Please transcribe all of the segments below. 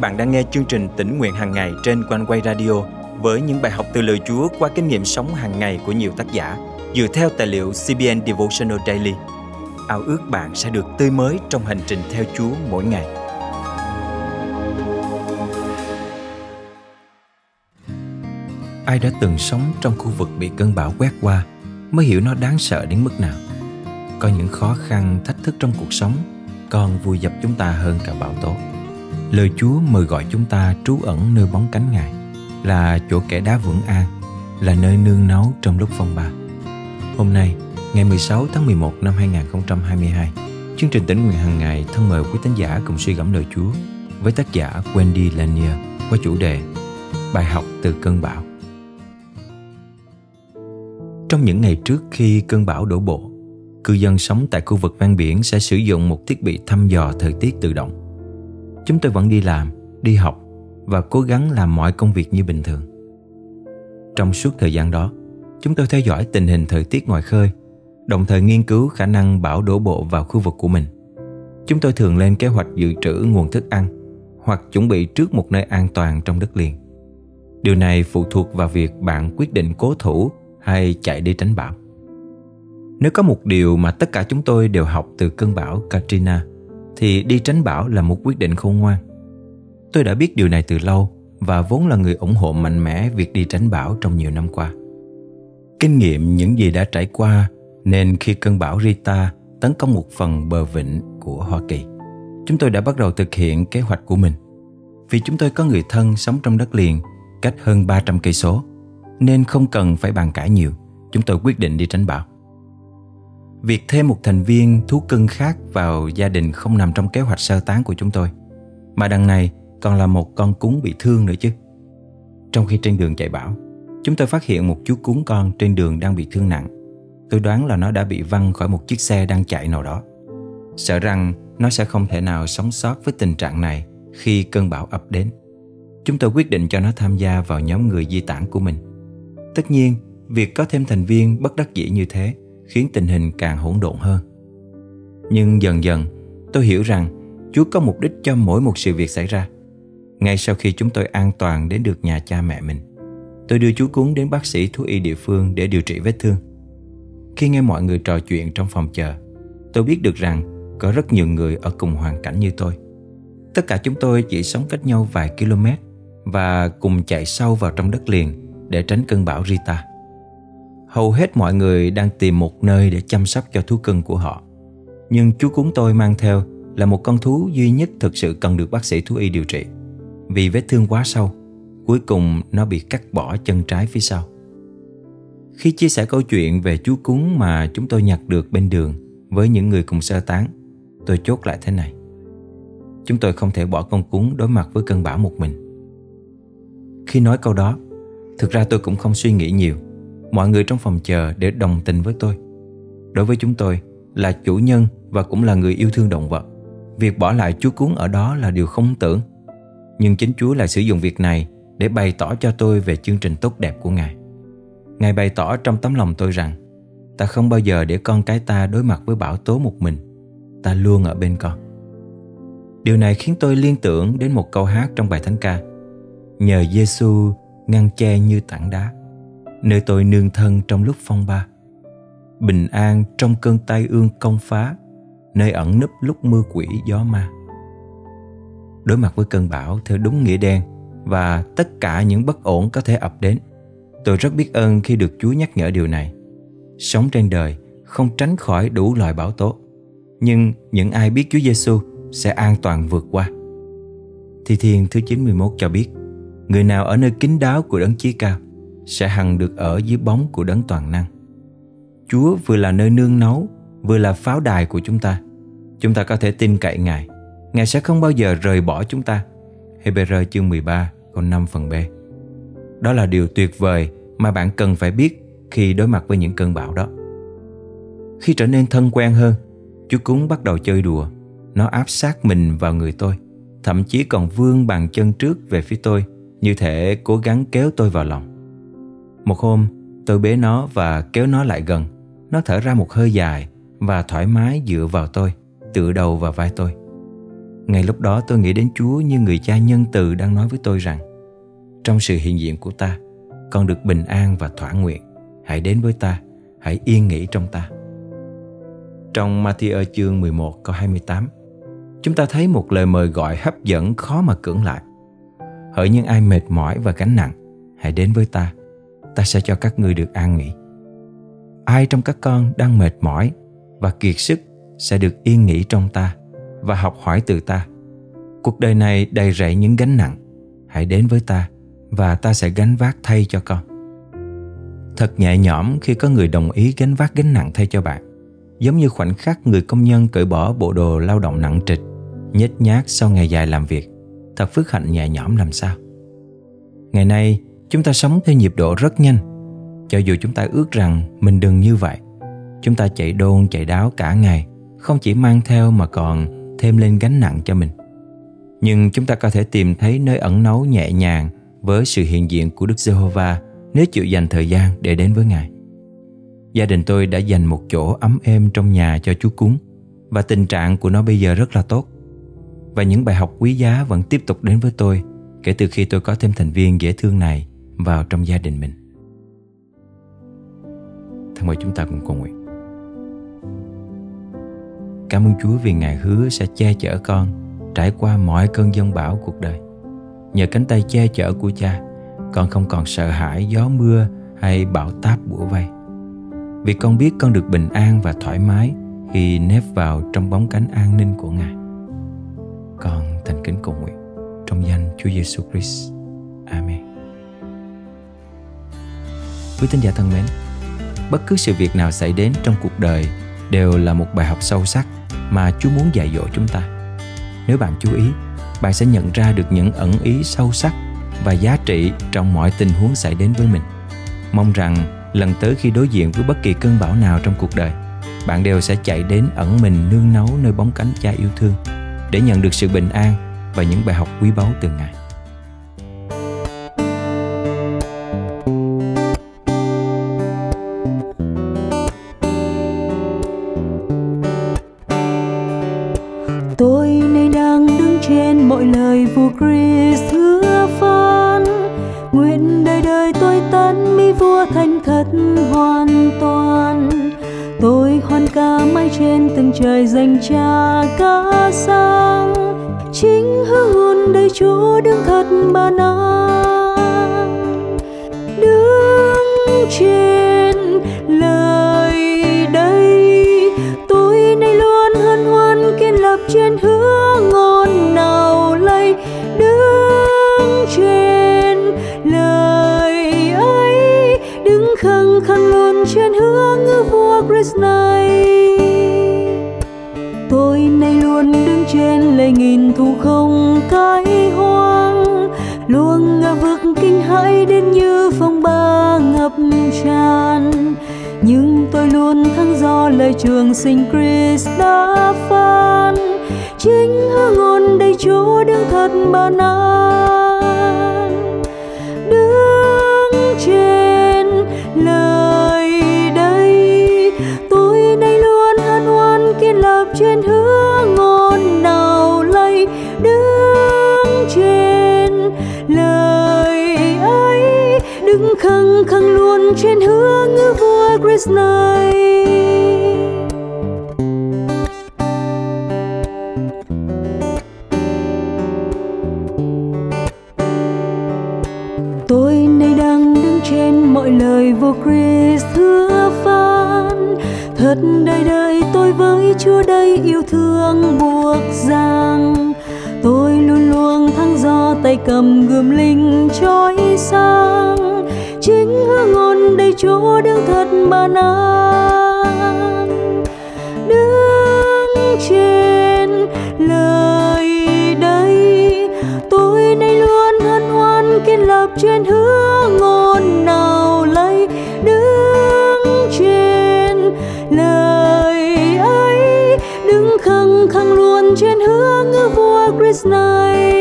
bạn đang nghe chương trình tỉnh nguyện hàng ngày trên quanh quay radio với những bài học từ lời Chúa qua kinh nghiệm sống hàng ngày của nhiều tác giả dựa theo tài liệu CBN Devotional Daily. Ao ước bạn sẽ được tươi mới trong hành trình theo Chúa mỗi ngày. Ai đã từng sống trong khu vực bị cơn bão quét qua mới hiểu nó đáng sợ đến mức nào. Có những khó khăn, thách thức trong cuộc sống còn vùi dập chúng ta hơn cả bão tố. Lời Chúa mời gọi chúng ta trú ẩn nơi bóng cánh Ngài, là chỗ kẻ đá vững an, là nơi nương náu trong lúc phong ba. Hôm nay, ngày 16 tháng 11 năm 2022, chương trình tỉnh nguyện hàng ngày thân mời quý tín giả cùng suy gẫm lời Chúa với tác giả Wendy Lanier qua chủ đề Bài học từ cơn bão. Trong những ngày trước khi cơn bão đổ bộ, cư dân sống tại khu vực ven biển sẽ sử dụng một thiết bị thăm dò thời tiết tự động. Chúng tôi vẫn đi làm, đi học và cố gắng làm mọi công việc như bình thường. Trong suốt thời gian đó, chúng tôi theo dõi tình hình thời tiết ngoài khơi, đồng thời nghiên cứu khả năng bão đổ bộ vào khu vực của mình. Chúng tôi thường lên kế hoạch dự trữ nguồn thức ăn hoặc chuẩn bị trước một nơi an toàn trong đất liền. Điều này phụ thuộc vào việc bạn quyết định cố thủ hay chạy đi tránh bão. Nếu có một điều mà tất cả chúng tôi đều học từ cơn bão Katrina thì đi tránh bão là một quyết định khôn ngoan. Tôi đã biết điều này từ lâu và vốn là người ủng hộ mạnh mẽ việc đi tránh bão trong nhiều năm qua. Kinh nghiệm những gì đã trải qua nên khi cơn bão Rita tấn công một phần bờ vịnh của Hoa Kỳ, chúng tôi đã bắt đầu thực hiện kế hoạch của mình. Vì chúng tôi có người thân sống trong đất liền cách hơn 300 cây số, nên không cần phải bàn cãi nhiều, chúng tôi quyết định đi tránh bão. Việc thêm một thành viên thú cưng khác vào gia đình không nằm trong kế hoạch sơ tán của chúng tôi, mà đằng này còn là một con cún bị thương nữa chứ. Trong khi trên đường chạy bão, chúng tôi phát hiện một chú cún con trên đường đang bị thương nặng. Tôi đoán là nó đã bị văng khỏi một chiếc xe đang chạy nào đó. Sợ rằng nó sẽ không thể nào sống sót với tình trạng này khi cơn bão ập đến. Chúng tôi quyết định cho nó tham gia vào nhóm người di tản của mình. Tất nhiên, việc có thêm thành viên bất đắc dĩ như thế khiến tình hình càng hỗn độn hơn. Nhưng dần dần, tôi hiểu rằng Chúa có mục đích cho mỗi một sự việc xảy ra. Ngay sau khi chúng tôi an toàn đến được nhà cha mẹ mình, tôi đưa chú cún đến bác sĩ thú y địa phương để điều trị vết thương. Khi nghe mọi người trò chuyện trong phòng chờ, tôi biết được rằng có rất nhiều người ở cùng hoàn cảnh như tôi. Tất cả chúng tôi chỉ sống cách nhau vài km và cùng chạy sâu vào trong đất liền để tránh cơn bão Rita. Hầu hết mọi người đang tìm một nơi để chăm sóc cho thú cưng của họ. Nhưng chú cún tôi mang theo là một con thú duy nhất thực sự cần được bác sĩ thú y điều trị. Vì vết thương quá sâu, cuối cùng nó bị cắt bỏ chân trái phía sau. Khi chia sẻ câu chuyện về chú cún mà chúng tôi nhặt được bên đường với những người cùng sơ tán, tôi chốt lại thế này. Chúng tôi không thể bỏ con cún đối mặt với cơn bão một mình. Khi nói câu đó, thực ra tôi cũng không suy nghĩ nhiều mọi người trong phòng chờ để đồng tình với tôi. Đối với chúng tôi, là chủ nhân và cũng là người yêu thương động vật, việc bỏ lại chú cún ở đó là điều không tưởng. Nhưng chính Chúa lại sử dụng việc này để bày tỏ cho tôi về chương trình tốt đẹp của Ngài. Ngài bày tỏ trong tấm lòng tôi rằng ta không bao giờ để con cái ta đối mặt với bão tố một mình. Ta luôn ở bên con. Điều này khiến tôi liên tưởng đến một câu hát trong bài thánh ca. Nhờ Giêsu ngăn che như tảng đá nơi tôi nương thân trong lúc phong ba. Bình an trong cơn tai ương công phá nơi ẩn nấp lúc mưa quỷ gió ma. Đối mặt với cơn bão theo đúng nghĩa đen và tất cả những bất ổn có thể ập đến tôi rất biết ơn khi được chúa nhắc nhở điều này. Sống trên đời không tránh khỏi đủ loại bão tố nhưng những ai biết Chúa Giêsu sẽ an toàn vượt qua. Thi Thiên thứ 91 cho biết, người nào ở nơi kín đáo của đấng chí cao? Sẽ hằng được ở dưới bóng của đấng toàn năng. Chúa vừa là nơi nương náu, vừa là pháo đài của chúng ta. Chúng ta có thể tin cậy Ngài. Ngài sẽ không bao giờ rời bỏ chúng ta. Hebrew chương 13 câu 5 phần B. Đó là điều tuyệt vời mà bạn cần phải biết khi đối mặt với những cơn bão đó. Khi trở nên thân quen hơn, chú cúng bắt đầu chơi đùa. Nó áp sát mình vào người tôi, thậm chí còn vươn bàn chân trước về phía tôi, như thể cố gắng kéo tôi vào lòng. Một hôm, tôi bế nó và kéo nó lại gần. Nó thở ra một hơi dài và thoải mái dựa vào tôi, tựa đầu vào vai tôi. Ngay lúc đó tôi nghĩ đến Chúa như người cha nhân từ đang nói với tôi rằng Trong sự hiện diện của ta, con được bình an và thỏa nguyện. Hãy đến với ta, hãy yên nghỉ trong ta. Trong Matthew chương 11 câu 28, chúng ta thấy một lời mời gọi hấp dẫn khó mà cưỡng lại. Hỡi những ai mệt mỏi và gánh nặng, hãy đến với ta, ta sẽ cho các ngươi được an nghỉ. Ai trong các con đang mệt mỏi và kiệt sức sẽ được yên nghỉ trong ta và học hỏi từ ta. Cuộc đời này đầy rẫy những gánh nặng. Hãy đến với ta và ta sẽ gánh vác thay cho con. Thật nhẹ nhõm khi có người đồng ý gánh vác gánh nặng thay cho bạn. Giống như khoảnh khắc người công nhân cởi bỏ bộ đồ lao động nặng trịch, nhếch nhác sau ngày dài làm việc. Thật phước hạnh nhẹ nhõm làm sao. Ngày nay, chúng ta sống theo nhịp độ rất nhanh. Cho dù chúng ta ước rằng mình đừng như vậy, chúng ta chạy đôn chạy đáo cả ngày, không chỉ mang theo mà còn thêm lên gánh nặng cho mình. Nhưng chúng ta có thể tìm thấy nơi ẩn náu nhẹ nhàng với sự hiện diện của Đức Giê-hô-va nếu chịu dành thời gian để đến với Ngài. Gia đình tôi đã dành một chỗ ấm êm trong nhà cho chú cúng và tình trạng của nó bây giờ rất là tốt. Và những bài học quý giá vẫn tiếp tục đến với tôi kể từ khi tôi có thêm thành viên dễ thương này vào trong gia đình mình. Thân mời chúng ta cùng cầu nguyện. Cảm ơn Chúa vì Ngài hứa sẽ che chở con trải qua mọi cơn giông bão cuộc đời. Nhờ cánh tay che chở của cha, con không còn sợ hãi gió mưa hay bão táp bủa vây. Vì con biết con được bình an và thoải mái khi nép vào trong bóng cánh an ninh của Ngài. Con thành kính cầu nguyện trong danh Chúa Giêsu Christ. Amen. Quý tín giả thân mến, bất cứ sự việc nào xảy đến trong cuộc đời đều là một bài học sâu sắc mà Chúa muốn dạy dỗ chúng ta. Nếu bạn chú ý, bạn sẽ nhận ra được những ẩn ý sâu sắc và giá trị trong mọi tình huống xảy đến với mình. Mong rằng lần tới khi đối diện với bất kỳ cơn bão nào trong cuộc đời, bạn đều sẽ chạy đến ẩn mình nương náu nơi bóng cánh cha yêu thương để nhận được sự bình an và những bài học quý báu từ Ngài. Trên mọi lời vua Christ hứa phán. Nguyện đời đời tôi tấn mi vua thành thật hoàn toàn. Tôi hoan ca mãi trên từng trời dành cha ca sang chính hứa hôn đời chúa đứng thật mà an đứng trên vua này. Tôi nay luôn đứng trên lệ nghìn thu không cái hoang. Luôn ngờ vực kinh hãi đến như phong ba ngập tràn. Nhưng tôi luôn thắng do lời trường sinh Chris đã phán. Chính hương ngôn đầy chúa đứng thật bàn năm vua Night. Tôi nay đang đứng trên mọi lời vô Chris hứa phán. Thật đời đời tôi với chúa đây yêu thương buộc rằng tôi luôn luôn thắng do tay cầm gươm linh trói sang chính chúa đứng thật bàn an đứng trên lời đây. Tôi nay luôn hân hoan kiên lập trên hứa ngôn nào lấy, đứng trên lời ấy, đứng khăng khăng luôn trên hứa ngư vua Christ này.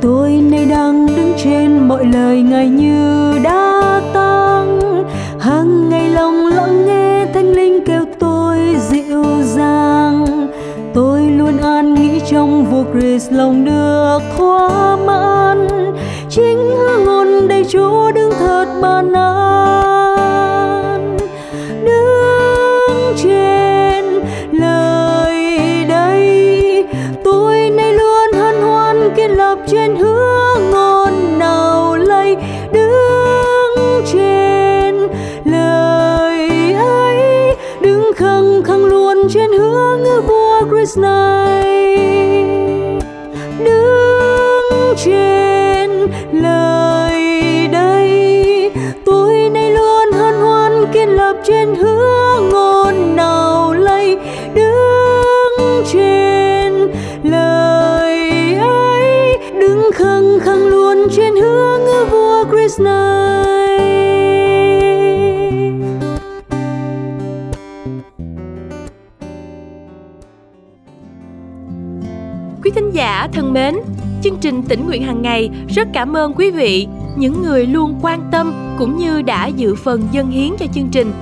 Tôi nay đang đứng trên mọi lời ngài như đã lòng được thỏa mãn. Chính hương ngôn đầy Chúa đứng thật ban an đứng trên lời đây, tôi nay luôn hân hoan kiên lập trên hướng ngôn nào lây. Đứng trên lời ấy, đứng khăng khăng luôn trên hướng vua Christ Quý thính giả thân mến, chương trình tỉnh nguyện hàng ngày rất cảm ơn quý vị, những người luôn quan tâm cũng như đã dự phần dân hiến cho chương trình.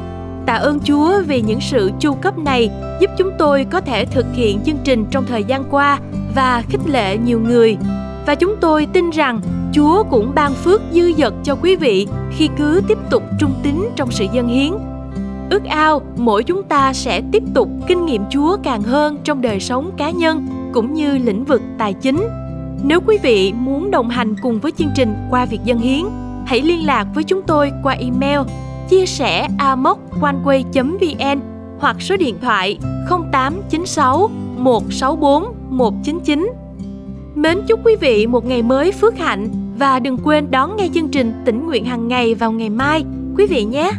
Tạ ơn Chúa vì những sự chu cấp này giúp chúng tôi có thể thực hiện chương trình trong thời gian qua và khích lệ nhiều người. Và chúng tôi tin rằng Chúa cũng ban phước dư dật cho quý vị khi cứ tiếp tục trung tín trong sự dân hiến. Ước ao mỗi chúng ta sẽ tiếp tục kinh nghiệm Chúa càng hơn trong đời sống cá nhân cũng như lĩnh vực tài chính. Nếu quý vị muốn đồng hành cùng với chương trình qua việc dân hiến, hãy liên lạc với chúng tôi qua email chia sẻ amoconeway.vn hoặc số điện thoại 0896 164 199. Mến chúc quý vị một ngày mới phước hạnh và đừng quên đón nghe chương trình tỉnh nguyện hàng ngày vào ngày mai quý vị nhé.